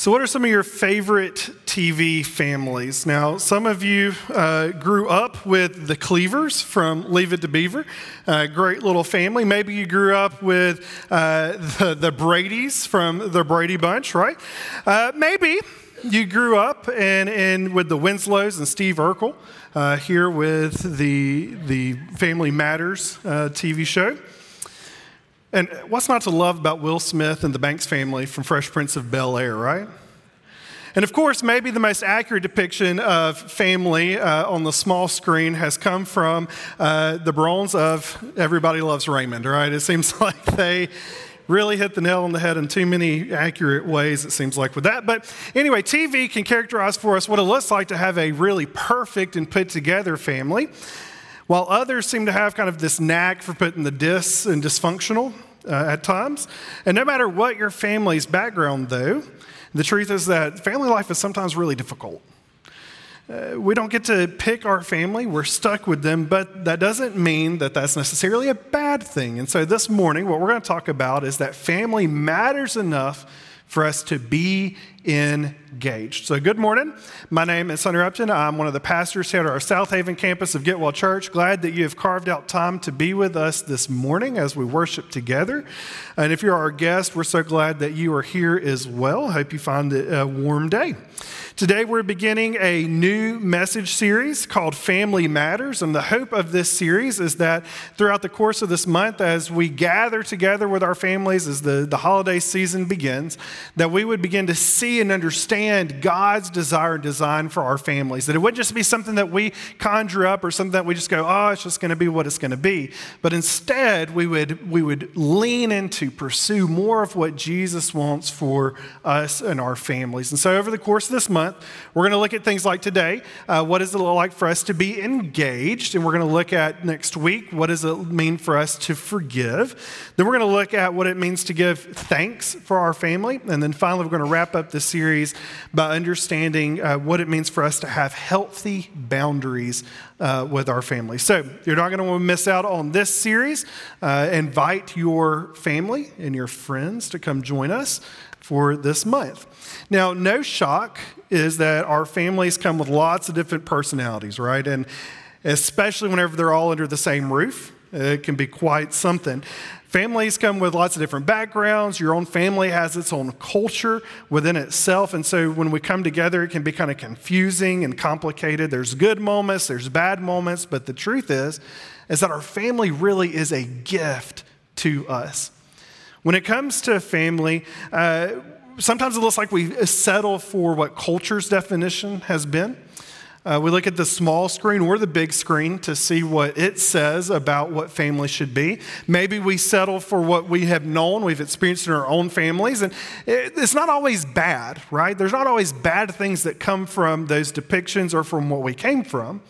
So, what are some of your favorite TV families? Now, some of you uh, grew up with the Cleavers from Leave It to Beaver, a great little family. Maybe you grew up with uh, the, the Brady's from the Brady Bunch, right? Uh, maybe you grew up and, and with the Winslows and Steve Urkel uh, here with the, the Family Matters uh, TV show. And what's not to love about Will Smith and the Banks family from Fresh Prince of Bel Air, right? And of course, maybe the most accurate depiction of family uh, on the small screen has come from uh, the Barones of Everybody Loves Raymond, right? It seems like they really hit the nail on the head in too many accurate ways, it seems like, with that. But anyway, TV can characterize for us what it looks like to have a really perfect and put together family. While others seem to have kind of this knack for putting the dis and dysfunctional uh, at times. And no matter what your family's background, though, the truth is that family life is sometimes really difficult. Uh, we don't get to pick our family, we're stuck with them, but that doesn't mean that that's necessarily a bad thing. And so this morning, what we're going to talk about is that family matters enough for us to be engaged. So, good morning. My name is Sonny Upton. I'm one of the pastors here at our Southaven campus of Getwell Church. Glad that you have carved out time to be with us this morning as we worship together. And if you're our guest, we're so glad that you are here as well. Hope you find it a warm day. Today, we're beginning a new message series called Family Matters. And the hope of this series is that throughout the course of this month, as we gather together with our families as the, the holiday season begins, that we would begin to see and understand God's desire and design for our families. That it wouldn't just be something that we conjure up or something that we just go, oh, it's just going to be what it's going to be. But instead, we would, we would lean into, pursue more of what Jesus wants for us and our families. And so, over the course of this month, We're going to look at things like today. Uh, what does it look like for us to be engaged? And we're going to look at next week, what does it mean for us to forgive? Then we're going to look at what it means to give thanks for our family. And then finally, we're going to wrap up the series by understanding uh, what it means for us to have healthy boundaries uh, with our family. So you're not going to want to miss out on this series. Uh, invite your family and your friends to come join us for this month. Now, no shock is that our families come with lots of different personalities, right? And especially whenever they're all under the same roof, it can be quite something. Families come with lots of different backgrounds. Your own family has its own culture within itself. And so when we come together, it can be kind of confusing and complicated. There's good moments, there's bad moments, but the truth is, is that our family really is a gift to us. When it comes to family, uh, sometimes it looks like we settle for what culture's definition has been. Uh, we look at the small screen or the big screen to see what it says about what family should be. Maybe we settle for what we have known, we've experienced in our own families. And it's not always bad, right? There's not always bad things that come from those depictions or from what we came from.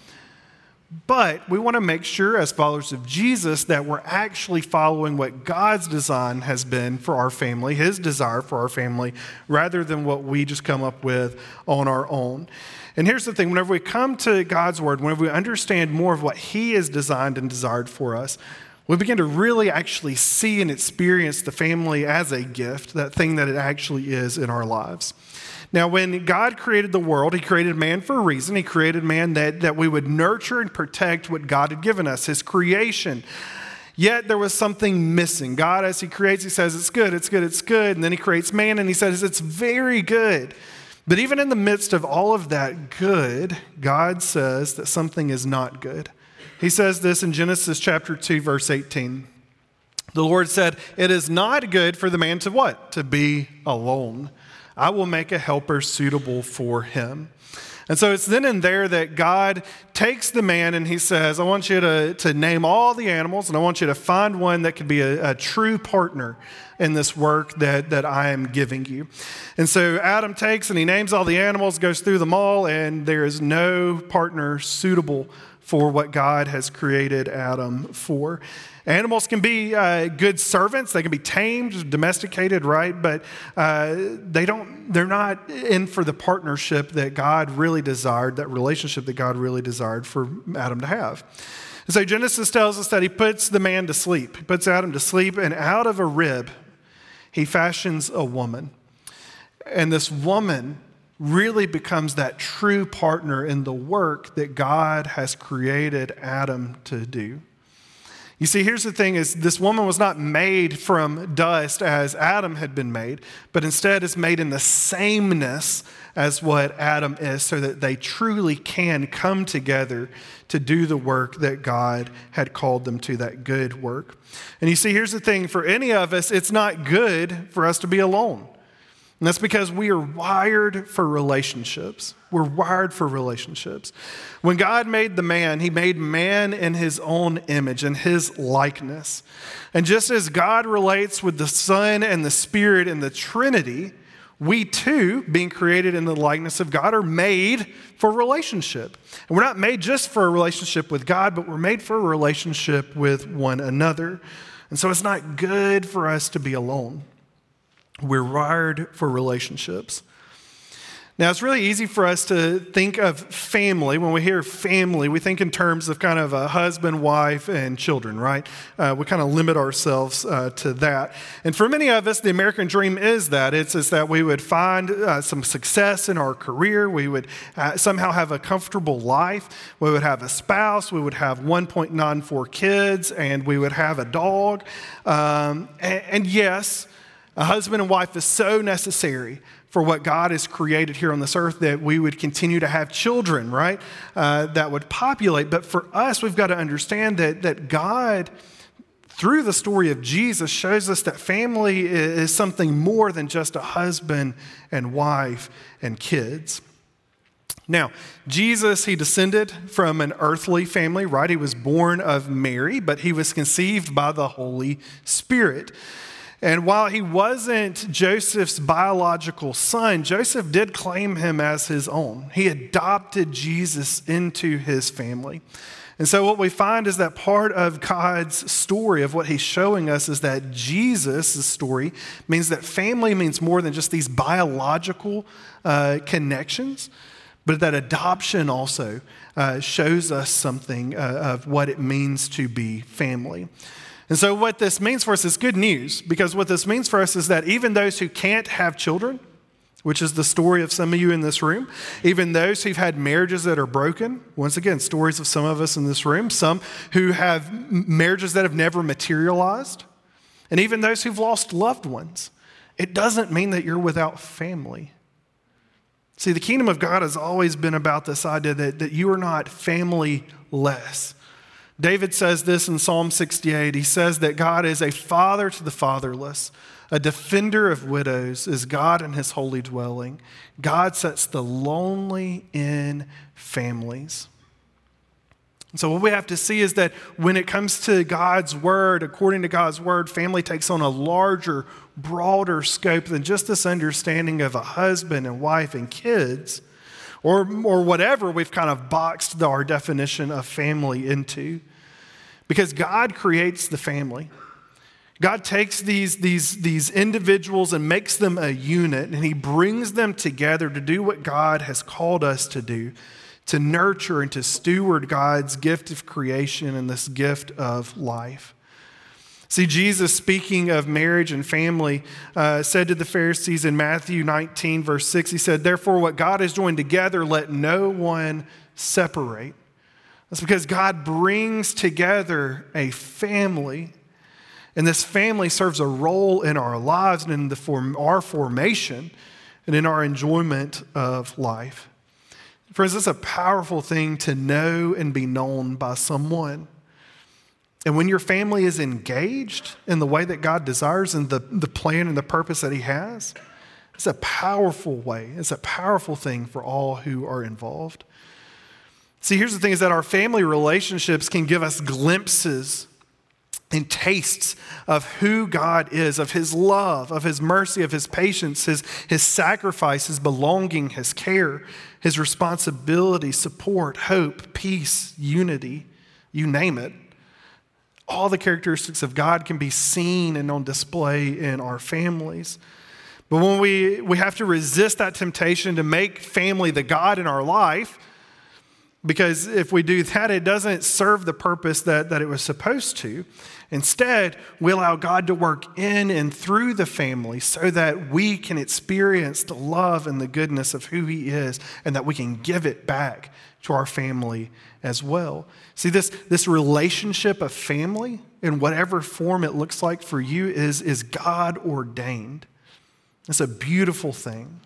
But we want to make sure, as followers of Jesus, that we're actually following what God's design has been for our family, His desire for our family, rather than what we just come up with on our own. And here's the thing whenever we come to God's Word, whenever we understand more of what He has designed and desired for us, we begin to really actually see and experience the family as a gift, that thing that it actually is in our lives. Now, when God created the world, He created man for a reason. He created man that, that we would nurture and protect what God had given us, His creation. Yet there was something missing. God, as He creates, He says, It's good, it's good, it's good. And then He creates man and He says, It's very good. But even in the midst of all of that good, God says that something is not good. He says this in Genesis chapter 2, verse 18. The Lord said, It is not good for the man to what? To be alone. I will make a helper suitable for him. And so it's then and there that God takes the man and he says, I want you to, to name all the animals and I want you to find one that could be a, a true partner in this work that, that I am giving you. And so Adam takes and he names all the animals, goes through them all, and there is no partner suitable for what God has created Adam for. Animals can be uh, good servants. They can be tamed, domesticated, right? But uh, they don't. They're not in for the partnership that God really desired, that relationship that God really desired for Adam to have. And so Genesis tells us that He puts the man to sleep. He puts Adam to sleep, and out of a rib, He fashions a woman. And this woman really becomes that true partner in the work that God has created Adam to do. You see, here's the thing is this woman was not made from dust as Adam had been made, but instead is made in the sameness as what Adam is, so that they truly can come together to do the work that God had called them to, that good work. And you see, here's the thing for any of us, it's not good for us to be alone. And that's because we are wired for relationships. We're wired for relationships. When God made the man, he made man in his own image, in his likeness. And just as God relates with the Son and the Spirit in the Trinity, we too, being created in the likeness of God, are made for relationship. And we're not made just for a relationship with God, but we're made for a relationship with one another. And so it's not good for us to be alone. We're wired for relationships. Now, it's really easy for us to think of family. When we hear family, we think in terms of kind of a husband, wife, and children, right? Uh, we kind of limit ourselves uh, to that. And for many of us, the American dream is that it's, is that we would find uh, some success in our career, we would uh, somehow have a comfortable life, we would have a spouse, we would have 1.94 kids, and we would have a dog. Um, and, and yes, a husband and wife is so necessary for what God has created here on this earth that we would continue to have children, right? Uh, that would populate. But for us, we've got to understand that, that God, through the story of Jesus, shows us that family is something more than just a husband and wife and kids. Now, Jesus, he descended from an earthly family, right? He was born of Mary, but he was conceived by the Holy Spirit. And while he wasn't Joseph's biological son, Joseph did claim him as his own. He adopted Jesus into his family. And so, what we find is that part of God's story, of what he's showing us, is that Jesus' story means that family means more than just these biological uh, connections, but that adoption also uh, shows us something uh, of what it means to be family. And so, what this means for us is good news because what this means for us is that even those who can't have children, which is the story of some of you in this room, even those who've had marriages that are broken, once again, stories of some of us in this room, some who have marriages that have never materialized, and even those who've lost loved ones, it doesn't mean that you're without family. See, the kingdom of God has always been about this idea that, that you are not family less. David says this in Psalm 68. He says that God is a father to the fatherless, a defender of widows, is God in his holy dwelling. God sets the lonely in families. So, what we have to see is that when it comes to God's word, according to God's word, family takes on a larger, broader scope than just this understanding of a husband and wife and kids, or, or whatever we've kind of boxed our definition of family into. Because God creates the family. God takes these, these, these individuals and makes them a unit, and He brings them together to do what God has called us to do to nurture and to steward God's gift of creation and this gift of life. See, Jesus, speaking of marriage and family, uh, said to the Pharisees in Matthew 19, verse 6, He said, Therefore, what God has joined together, let no one separate. That's because God brings together a family, and this family serves a role in our lives and in the form, our formation and in our enjoyment of life. Friends, it's a powerful thing to know and be known by someone. And when your family is engaged in the way that God desires and the, the plan and the purpose that He has, it's a powerful way. It's a powerful thing for all who are involved. See, here's the thing is that our family relationships can give us glimpses and tastes of who God is, of his love, of his mercy, of his patience, his, his sacrifice, his belonging, his care, his responsibility, support, hope, peace, unity, you name it. All the characteristics of God can be seen and on display in our families. But when we, we have to resist that temptation to make family the God in our life, Because if we do that, it doesn't serve the purpose that, that it was supposed to. Instead, we allow God to work in and through the family so that we can experience the love and the goodness of who He is and that we can give it back to our family as well. See, this, this relationship of family, in whatever form it looks like for you, is, is God ordained. It's a beautiful thing.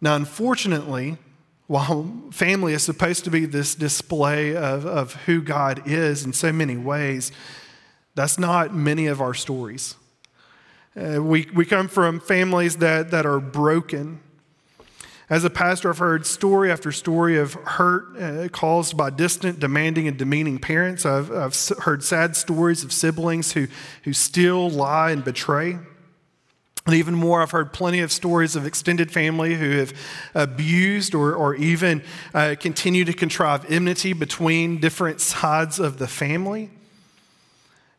Now, unfortunately, while family is supposed to be this display of, of who God is in so many ways, that's not many of our stories. Uh, we, we come from families that, that are broken. As a pastor, I've heard story after story of hurt uh, caused by distant, demanding, and demeaning parents. I've, I've heard sad stories of siblings who, who steal, lie, and betray. And even more, I've heard plenty of stories of extended family who have abused or, or even uh, continue to contrive enmity between different sides of the family.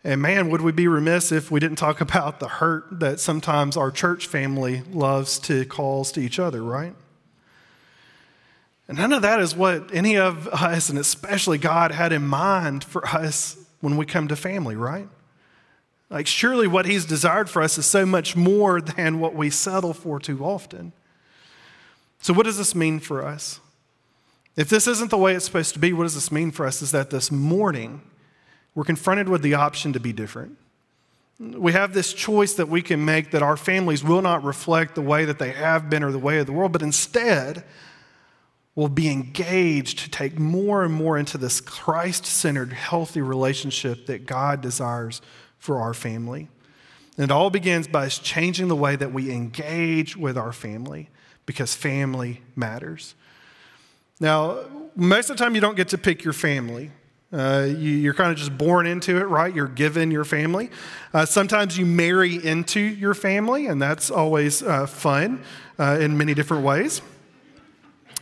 And man, would we be remiss if we didn't talk about the hurt that sometimes our church family loves to cause to each other, right? And none of that is what any of us, and especially God, had in mind for us when we come to family, right? Like, surely what He's desired for us is so much more than what we settle for too often. So, what does this mean for us? If this isn't the way it's supposed to be, what does this mean for us? Is that this morning we're confronted with the option to be different. We have this choice that we can make that our families will not reflect the way that they have been or the way of the world, but instead will be engaged to take more and more into this Christ centered, healthy relationship that God desires for our family. And it all begins by us changing the way that we engage with our family because family matters. Now, most of the time, you don't get to pick your family. Uh, you, are kind of just born into it, right? You're given your family. Uh, sometimes you marry into your family, and that's always uh, fun uh, in many different ways.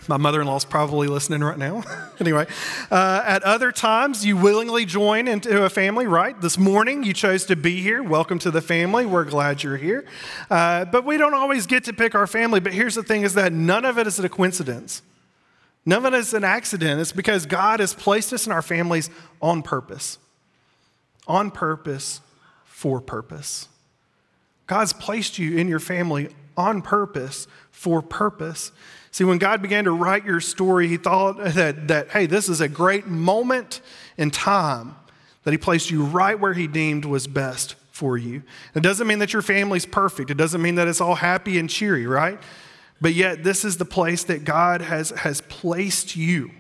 My mother in law is probably listening right now. anyway, uh, at other times, you willingly join into a family, right? This morning, you chose to be here. Welcome to the family. We're glad you're here. Uh, but we don't always get to pick our family. But here's the thing is that none of it is a coincidence. None of it is an accident. It's because God has placed us in our families on purpose. On purpose, for purpose. God's placed you in your family on purpose, for purpose. See, when God began to write your story, He thought that, that, hey, this is a great moment in time that He placed you right where He deemed was best for you. It doesn't mean that your family's perfect, it doesn't mean that it's all happy and cheery, right? But yet, this is the place that God has, has placed you,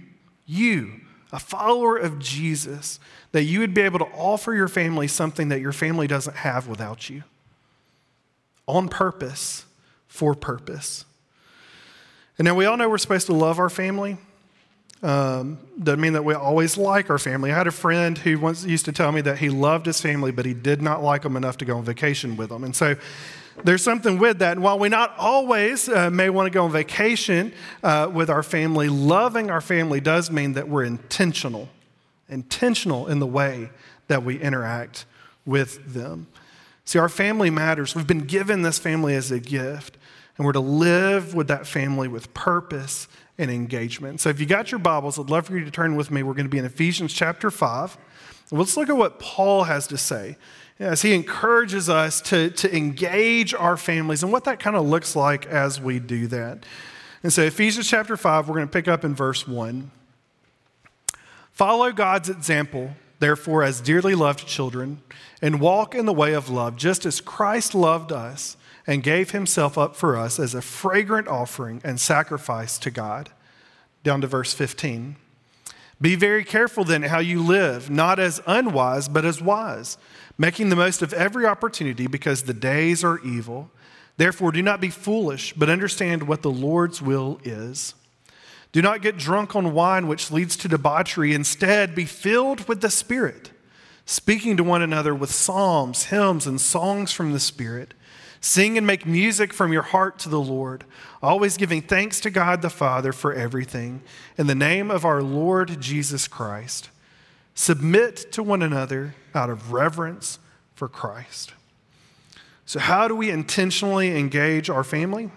you, a follower of Jesus, that you would be able to offer your family something that your family doesn't have without you. On purpose, for purpose. And now we all know we're supposed to love our family. Um, doesn't mean that we always like our family. I had a friend who once used to tell me that he loved his family, but he did not like them enough to go on vacation with them. And so there's something with that. And while we not always uh, may want to go on vacation uh, with our family, loving our family does mean that we're intentional, intentional in the way that we interact with them. See, our family matters. We've been given this family as a gift and we're to live with that family with purpose and engagement. So if you got your Bibles, I'd love for you to turn with me. We're going to be in Ephesians chapter 5. Let's look at what Paul has to say as he encourages us to, to engage our families and what that kind of looks like as we do that. And so, Ephesians chapter 5, we're going to pick up in verse 1. Follow God's example, therefore, as dearly loved children, and walk in the way of love, just as Christ loved us and gave himself up for us as a fragrant offering and sacrifice to God. Down to verse 15. Be very careful then how you live, not as unwise, but as wise, making the most of every opportunity because the days are evil. Therefore, do not be foolish, but understand what the Lord's will is. Do not get drunk on wine, which leads to debauchery. Instead, be filled with the Spirit, speaking to one another with psalms, hymns, and songs from the Spirit Sing and make music from your heart to the Lord, always giving thanks to God the Father for everything, in the name of our Lord Jesus Christ. Submit to one another out of reverence for Christ. So, how do we intentionally engage our family?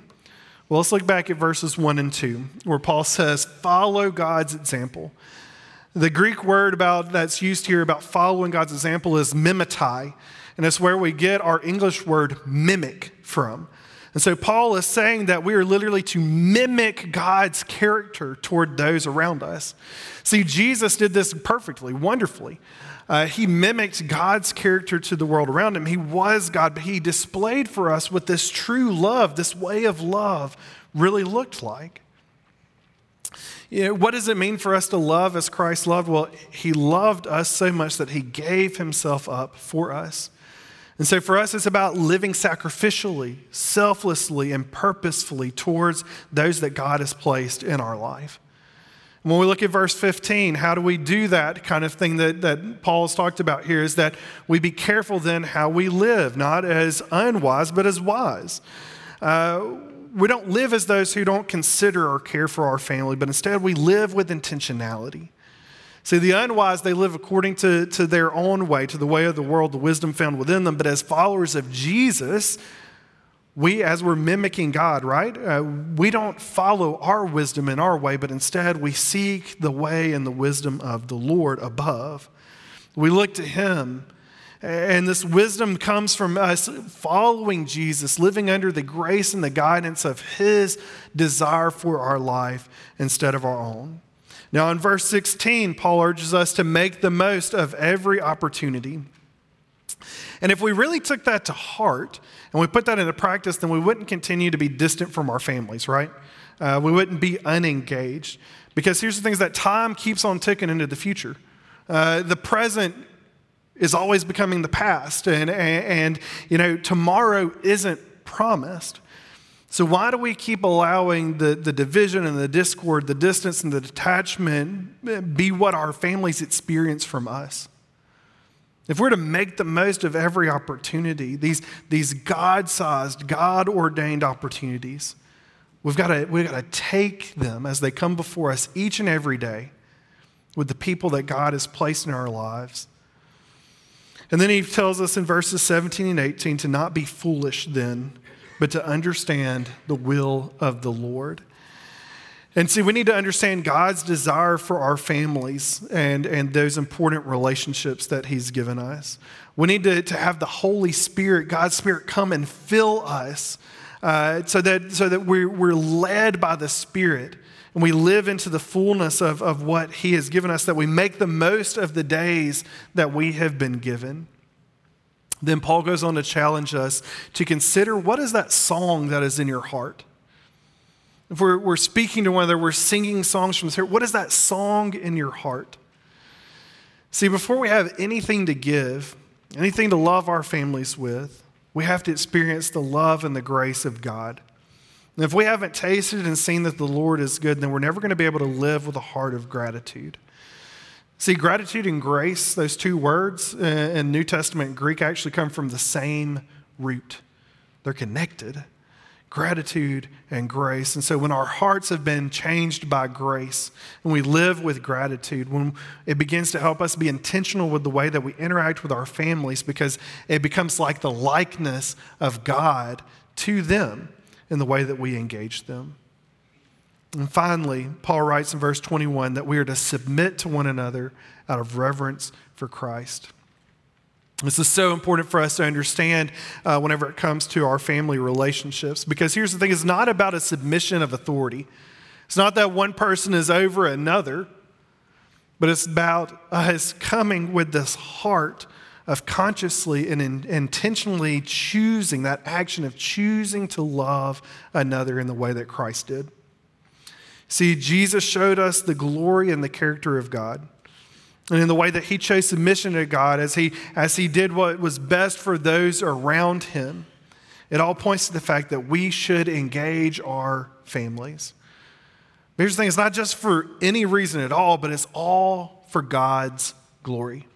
Well, let's look back at verses 1 and 2, where Paul says, Follow God's example. The Greek word about that's used here about following God's example is mimetai, and it's where we get our English word mimic from. And so Paul is saying that we are literally to mimic God's character toward those around us. See, Jesus did this perfectly, wonderfully. Uh, he mimicked God's character to the world around him. He was God, but he displayed for us what this true love, this way of love, really looked like. You know, what does it mean for us to love as Christ loved? Well, he loved us so much that he gave himself up for us. And so for us, it's about living sacrificially, selflessly, and purposefully towards those that God has placed in our life. When we look at verse 15, how do we do that kind of thing that, that Paul's talked about here is that we be careful then how we live, not as unwise, but as wise. Uh, we don't live as those who don't consider or care for our family, but instead we live with intentionality. See, the unwise, they live according to, to their own way, to the way of the world, the wisdom found within them. But as followers of Jesus, we, as we're mimicking God, right? Uh, we don't follow our wisdom in our way, but instead we seek the way and the wisdom of the Lord above. We look to Him. And this wisdom comes from us following Jesus, living under the grace and the guidance of His desire for our life instead of our own. Now, in verse 16, Paul urges us to make the most of every opportunity and if we really took that to heart and we put that into practice, then we wouldn't continue to be distant from our families, right? Uh, we wouldn't be unengaged. Because here's the thing is that time keeps on ticking into the future. Uh, the present is always becoming the past, and, and, and you know, tomorrow isn't promised. So, why do we keep allowing the, the division and the discord, the distance and the detachment eh, be what our families experience from us? If we're to make the most of every opportunity, these, these God sized, God ordained opportunities, we've got, we've got to take them as they come before us each and every day with the people that God has placed in our lives. And then he tells us in verses 17 and 18 to not be foolish then, but to understand the will of the Lord. And see, we need to understand God's desire for our families and, and those important relationships that He's given us. We need to, to have the Holy Spirit, God's Spirit, come and fill us uh, so that, so that we're, we're led by the Spirit and we live into the fullness of, of what He has given us, that we make the most of the days that we have been given. Then Paul goes on to challenge us to consider what is that song that is in your heart? if we're, we're speaking to one another, we're singing songs from the Spirit, what is that song in your heart? See, before we have anything to give, anything to love our families with, we have to experience the love and the grace of God. And if we haven't tasted and seen that the Lord is good, then we're never going to be able to live with a heart of gratitude. See, gratitude and grace, those two words in New Testament Greek actually come from the same root. They're connected gratitude and grace. And so when our hearts have been changed by grace and we live with gratitude, when it begins to help us be intentional with the way that we interact with our families because it becomes like the likeness of God to them in the way that we engage them. And finally, Paul writes in verse 21 that we are to submit to one another out of reverence for Christ. This is so important for us to understand uh, whenever it comes to our family relationships because here's the thing it's not about a submission of authority. It's not that one person is over another, but it's about us coming with this heart of consciously and in, intentionally choosing that action of choosing to love another in the way that Christ did. See, Jesus showed us the glory and the character of God and in the way that he chose submission to God as he, as he did what was best for those around him, it all points to the fact that we should engage our families. But here's the thing it's not just for any reason at all, but it's all for God's glory.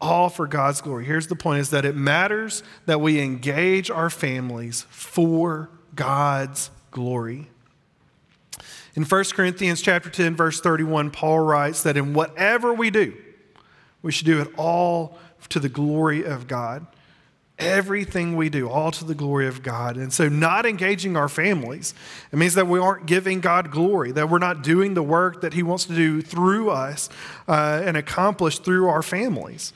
All for God's glory. Here's the point is that it matters that we engage our families for God's glory. In 1 Corinthians chapter 10 verse 31 Paul writes that in whatever we do we should do it all to the glory of God. Everything we do, all to the glory of God. And so, not engaging our families, it means that we aren't giving God glory, that we're not doing the work that He wants to do through us uh, and accomplish through our families.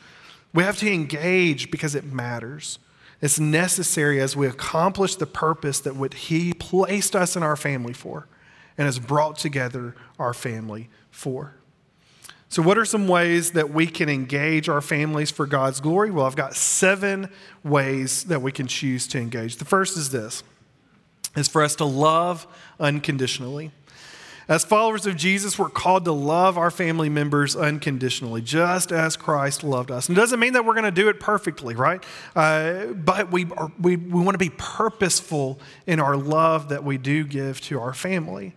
We have to engage because it matters. It's necessary as we accomplish the purpose that what He placed us in our family for and has brought together our family for. So, what are some ways that we can engage our families for God's glory? Well, I've got seven ways that we can choose to engage. The first is this is for us to love unconditionally. As followers of Jesus, we're called to love our family members unconditionally, just as Christ loved us. And it doesn't mean that we're going to do it perfectly, right? Uh, but we, we, we want to be purposeful in our love that we do give to our family.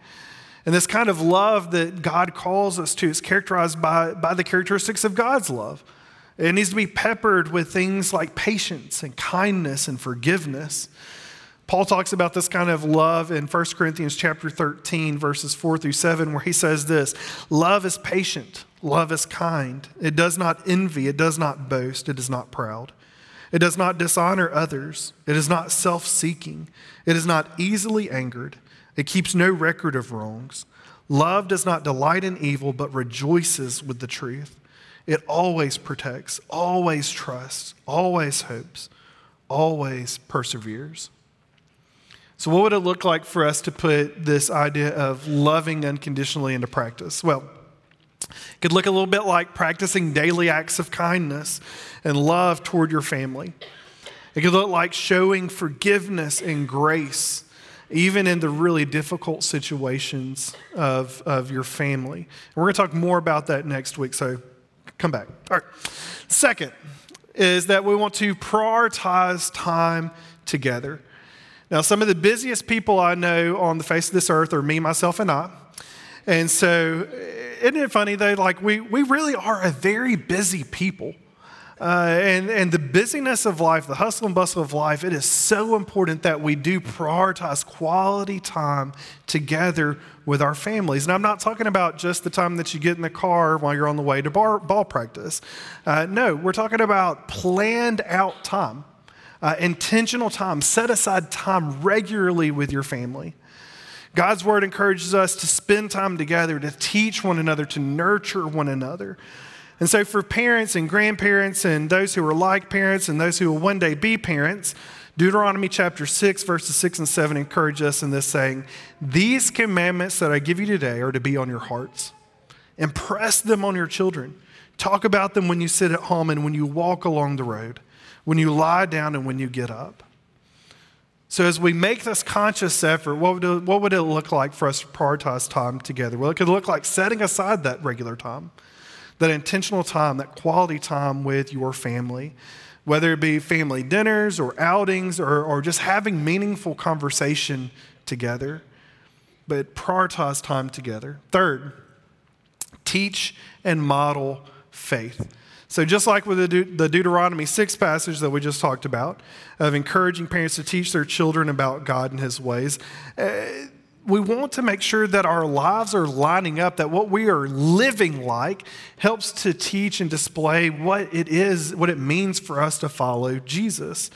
And this kind of love that God calls us to is characterized by, by the characteristics of God's love. It needs to be peppered with things like patience and kindness and forgiveness. Paul talks about this kind of love in 1 Corinthians chapter 13 verses 4 through 7 where he says this, love is patient, love is kind. It does not envy, it does not boast, it is not proud. It does not dishonor others. It is not self-seeking. It is not easily angered. It keeps no record of wrongs. Love does not delight in evil, but rejoices with the truth. It always protects, always trusts, always hopes, always perseveres. So, what would it look like for us to put this idea of loving unconditionally into practice? Well, it could look a little bit like practicing daily acts of kindness and love toward your family. It could look like showing forgiveness and grace even in the really difficult situations of, of your family. And we're going to talk more about that next week, so come back. All right. Second is that we want to prioritize time together. Now, some of the busiest people I know on the face of this earth are me, myself, and I. And so, isn't it funny though? Like, we, we really are a very busy people. Uh, and, and the busyness of life, the hustle and bustle of life, it is so important that we do prioritize quality time together with our families. And I'm not talking about just the time that you get in the car while you're on the way to bar, ball practice. Uh, no, we're talking about planned out time, uh, intentional time, set aside time regularly with your family. God's word encourages us to spend time together, to teach one another, to nurture one another. And so, for parents and grandparents and those who are like parents and those who will one day be parents, Deuteronomy chapter 6, verses 6 and 7 encourage us in this saying, These commandments that I give you today are to be on your hearts. Impress them on your children. Talk about them when you sit at home and when you walk along the road, when you lie down and when you get up. So, as we make this conscious effort, what would, it, what would it look like for us to prioritize time together? Well, it could look like setting aside that regular time that intentional time, that quality time with your family, whether it be family dinners or outings or, or just having meaningful conversation together, but prioritize time together. Third, teach and model faith. So, just like with the, De- the Deuteronomy 6 passage that we just talked about, of encouraging parents to teach their children about God and His ways, uh, we want to make sure that our lives are lining up, that what we are living like helps to teach and display what it is, what it means for us to follow Jesus.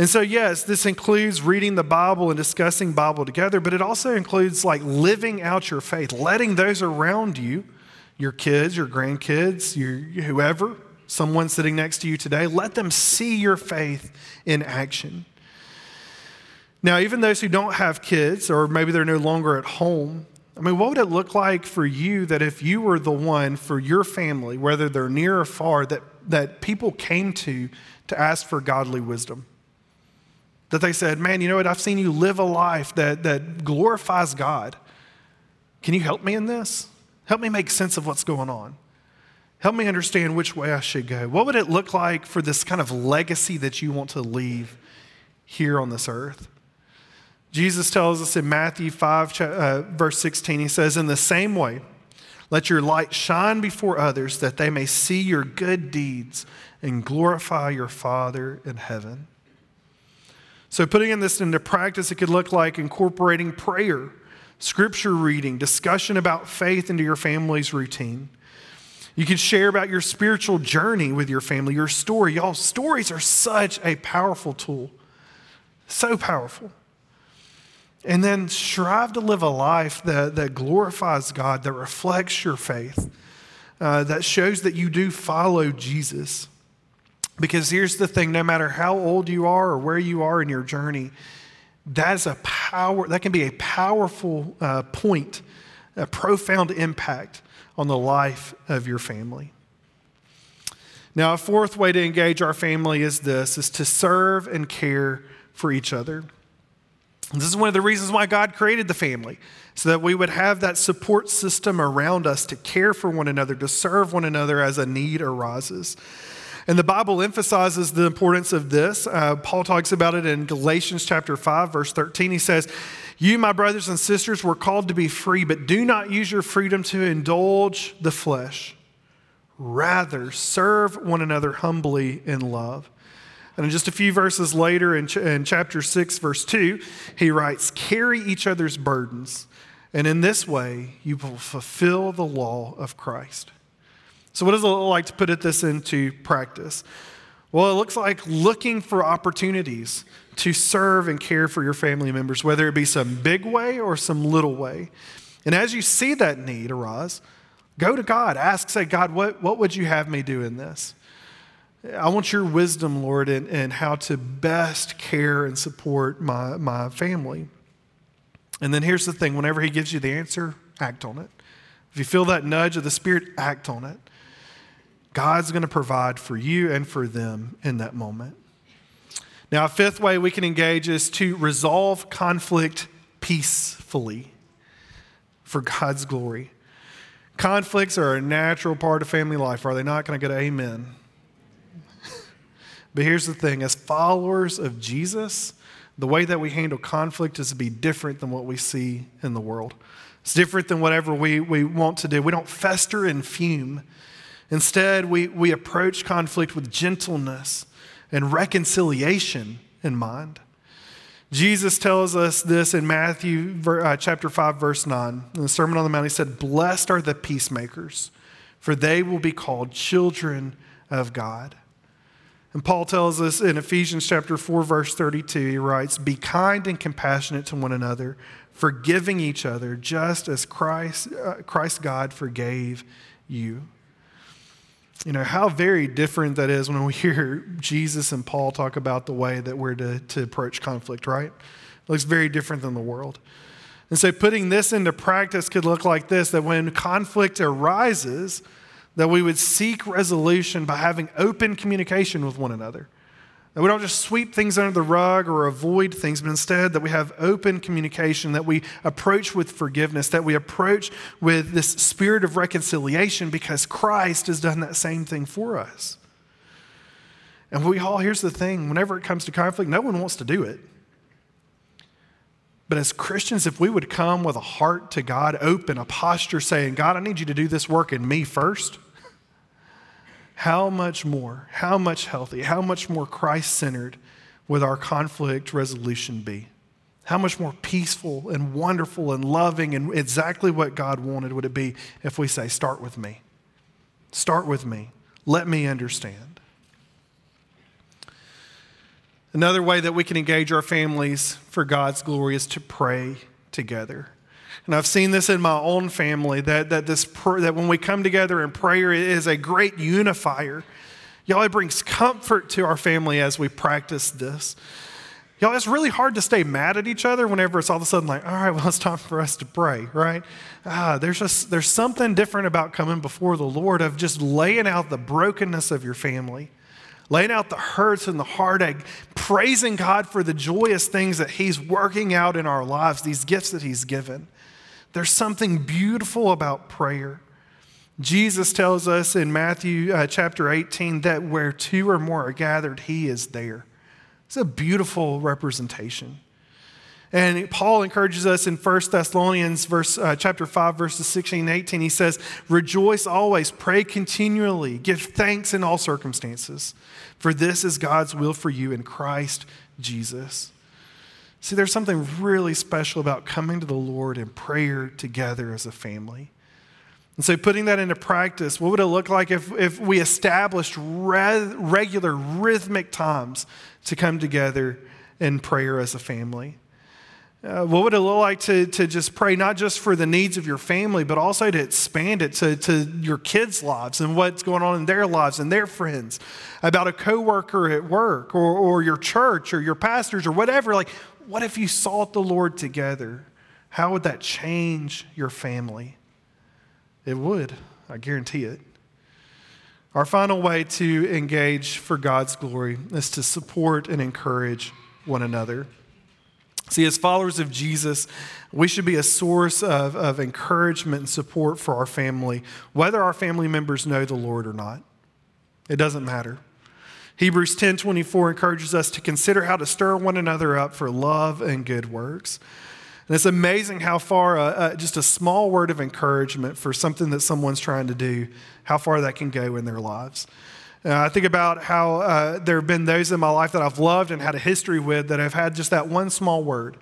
And so, yes, this includes reading the Bible and discussing Bible together, but it also includes like living out your faith, letting those around you, your kids, your grandkids, your whoever, someone sitting next to you today, let them see your faith in action. Now, even those who don't have kids, or maybe they're no longer at home, I mean, what would it look like for you that if you were the one for your family, whether they're near or far, that, that people came to to ask for godly wisdom? That they said, Man, you know what? I've seen you live a life that, that glorifies God. Can you help me in this? Help me make sense of what's going on. Help me understand which way I should go. What would it look like for this kind of legacy that you want to leave here on this earth? Jesus tells us in Matthew 5, uh, verse 16, he says, In the same way, let your light shine before others that they may see your good deeds and glorify your Father in heaven. So, putting this into practice, it could look like incorporating prayer, scripture reading, discussion about faith into your family's routine. You can share about your spiritual journey with your family, your story. Y'all, stories are such a powerful tool. So powerful. And then strive to live a life that, that glorifies God, that reflects your faith, uh, that shows that you do follow Jesus. Because here's the thing no matter how old you are or where you are in your journey, that is a power, that can be a powerful uh, point, a profound impact on the life of your family. Now, a fourth way to engage our family is this is to serve and care for each other. This is one of the reasons why God created the family, so that we would have that support system around us to care for one another, to serve one another as a need arises. And the Bible emphasizes the importance of this. Uh, Paul talks about it in Galatians chapter 5, verse 13. He says, You, my brothers and sisters, were called to be free, but do not use your freedom to indulge the flesh. Rather, serve one another humbly in love. And just a few verses later, in, ch- in chapter 6, verse 2, he writes, Carry each other's burdens, and in this way you will fulfill the law of Christ. So, what does it look like to put this into practice? Well, it looks like looking for opportunities to serve and care for your family members, whether it be some big way or some little way. And as you see that need arise, go to God. Ask, say, God, what, what would you have me do in this? I want your wisdom, Lord, in, in how to best care and support my, my family. And then here's the thing whenever He gives you the answer, act on it. If you feel that nudge of the Spirit, act on it. God's going to provide for you and for them in that moment. Now, a fifth way we can engage is to resolve conflict peacefully for God's glory. Conflicts are a natural part of family life, are they not? Can I get an amen? but here's the thing as followers of Jesus, the way that we handle conflict is to be different than what we see in the world. It's different than whatever we, we want to do. We don't fester and fume Instead, we, we approach conflict with gentleness and reconciliation in mind. Jesus tells us this in Matthew uh, chapter 5, verse 9. In the Sermon on the Mount, he said, Blessed are the peacemakers, for they will be called children of God. And Paul tells us in Ephesians chapter 4, verse 32, he writes, Be kind and compassionate to one another, forgiving each other, just as Christ, uh, Christ God forgave you you know, how very different that is when we hear Jesus and Paul talk about the way that we're to, to approach conflict, right? It looks very different than the world. And so putting this into practice could look like this that when conflict arises, that we would seek resolution by having open communication with one another. That we don't just sweep things under the rug or avoid things, but instead that we have open communication, that we approach with forgiveness, that we approach with this spirit of reconciliation because Christ has done that same thing for us. And we all, here's the thing whenever it comes to conflict, no one wants to do it. But as Christians, if we would come with a heart to God, open, a posture saying, God, I need you to do this work in me first how much more, how much healthy, how much more Christ centered would our conflict resolution be? How much more peaceful and wonderful and loving and exactly what God wanted would it be if we say, Start with me? Start with me. Let me understand. Another way that we can engage our families for God's glory is to pray together. And I've seen this in my own family that, that, this, that when we come together in prayer, it is a great unifier. Y'all, it brings comfort to our family as we practice this. Y'all, it's really hard to stay mad at each other whenever it's all of a sudden like, all right, well, it's time for us to pray, right? Ah, there's just there's something different about coming before the Lord of just laying out the brokenness of your family, laying out the hurts and the heartache, praising God for the joyous things that He's working out in our lives, these gifts that He's given. There's something beautiful about prayer. Jesus tells us in Matthew uh, chapter 18 that where two or more are gathered, he is there. It's a beautiful representation. And Paul encourages us in 1 Thessalonians verse, uh, chapter 5, verses 16 and 18. He says, Rejoice always, pray continually, give thanks in all circumstances, for this is God's will for you in Christ Jesus. See, there's something really special about coming to the Lord in prayer together as a family. And so, putting that into practice, what would it look like if, if we established re- regular rhythmic times to come together in prayer as a family? Uh, what would it look like to, to just pray not just for the needs of your family, but also to expand it to, to your kids' lives and what's going on in their lives and their friends, about a coworker at work or, or your church or your pastors or whatever? Like, what if you sought the Lord together? How would that change your family? It would, I guarantee it. Our final way to engage for God's glory is to support and encourage one another. See, as followers of Jesus, we should be a source of, of encouragement and support for our family, whether our family members know the Lord or not. It doesn't matter. Hebrews 10 24 encourages us to consider how to stir one another up for love and good works. And it's amazing how far uh, uh, just a small word of encouragement for something that someone's trying to do, how far that can go in their lives. Uh, I think about how uh, there have been those in my life that I've loved and had a history with that have had just that one small word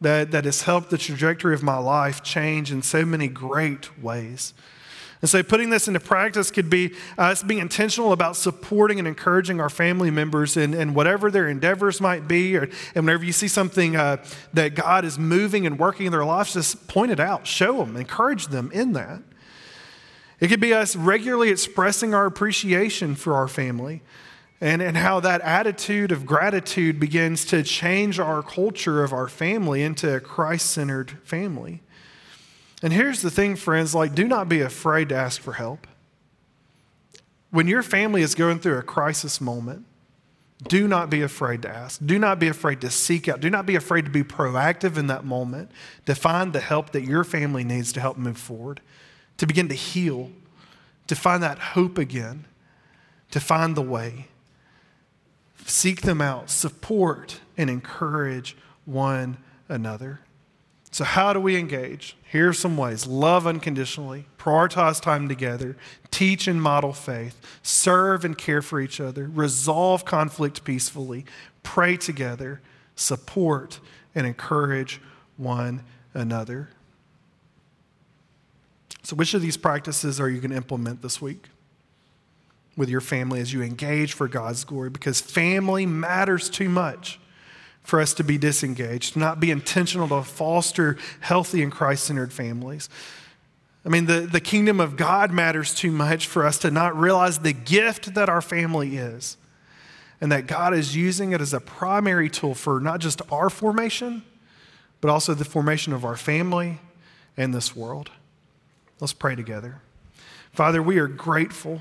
that, that has helped the trajectory of my life change in so many great ways. And so, putting this into practice could be us being intentional about supporting and encouraging our family members in, in whatever their endeavors might be. Or, and whenever you see something uh, that God is moving and working in their lives, just point it out, show them, encourage them in that. It could be us regularly expressing our appreciation for our family and, and how that attitude of gratitude begins to change our culture of our family into a Christ centered family. And here's the thing, friends like, do not be afraid to ask for help. When your family is going through a crisis moment, do not be afraid to ask. Do not be afraid to seek out. Do not be afraid to be proactive in that moment to find the help that your family needs to help move forward, to begin to heal, to find that hope again, to find the way. Seek them out, support and encourage one another. So, how do we engage? Here are some ways. Love unconditionally, prioritize time together, teach and model faith, serve and care for each other, resolve conflict peacefully, pray together, support and encourage one another. So, which of these practices are you going to implement this week with your family as you engage for God's glory? Because family matters too much for us to be disengaged, not be intentional to foster healthy and Christ centered families. I mean, the, the kingdom of God matters too much for us to not realize the gift that our family is and that God is using it as a primary tool for not just our formation, but also the formation of our family and this world. Let's pray together. Father, we are grateful.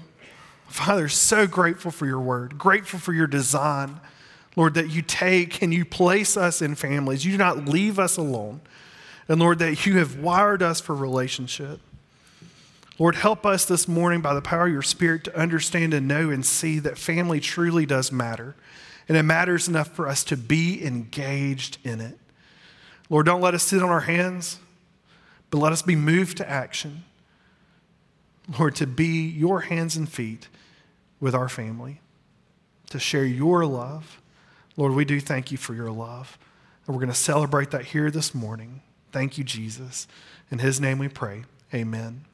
Father, so grateful for your word, grateful for your design. Lord, that you take and you place us in families. You do not leave us alone. And Lord, that you have wired us for relationship. Lord, help us this morning by the power of your Spirit to understand and know and see that family truly does matter. And it matters enough for us to be engaged in it. Lord, don't let us sit on our hands, but let us be moved to action. Lord, to be your hands and feet with our family, to share your love Lord, we do thank you for your love. And we're going to celebrate that here this morning. Thank you, Jesus. In his name we pray. Amen.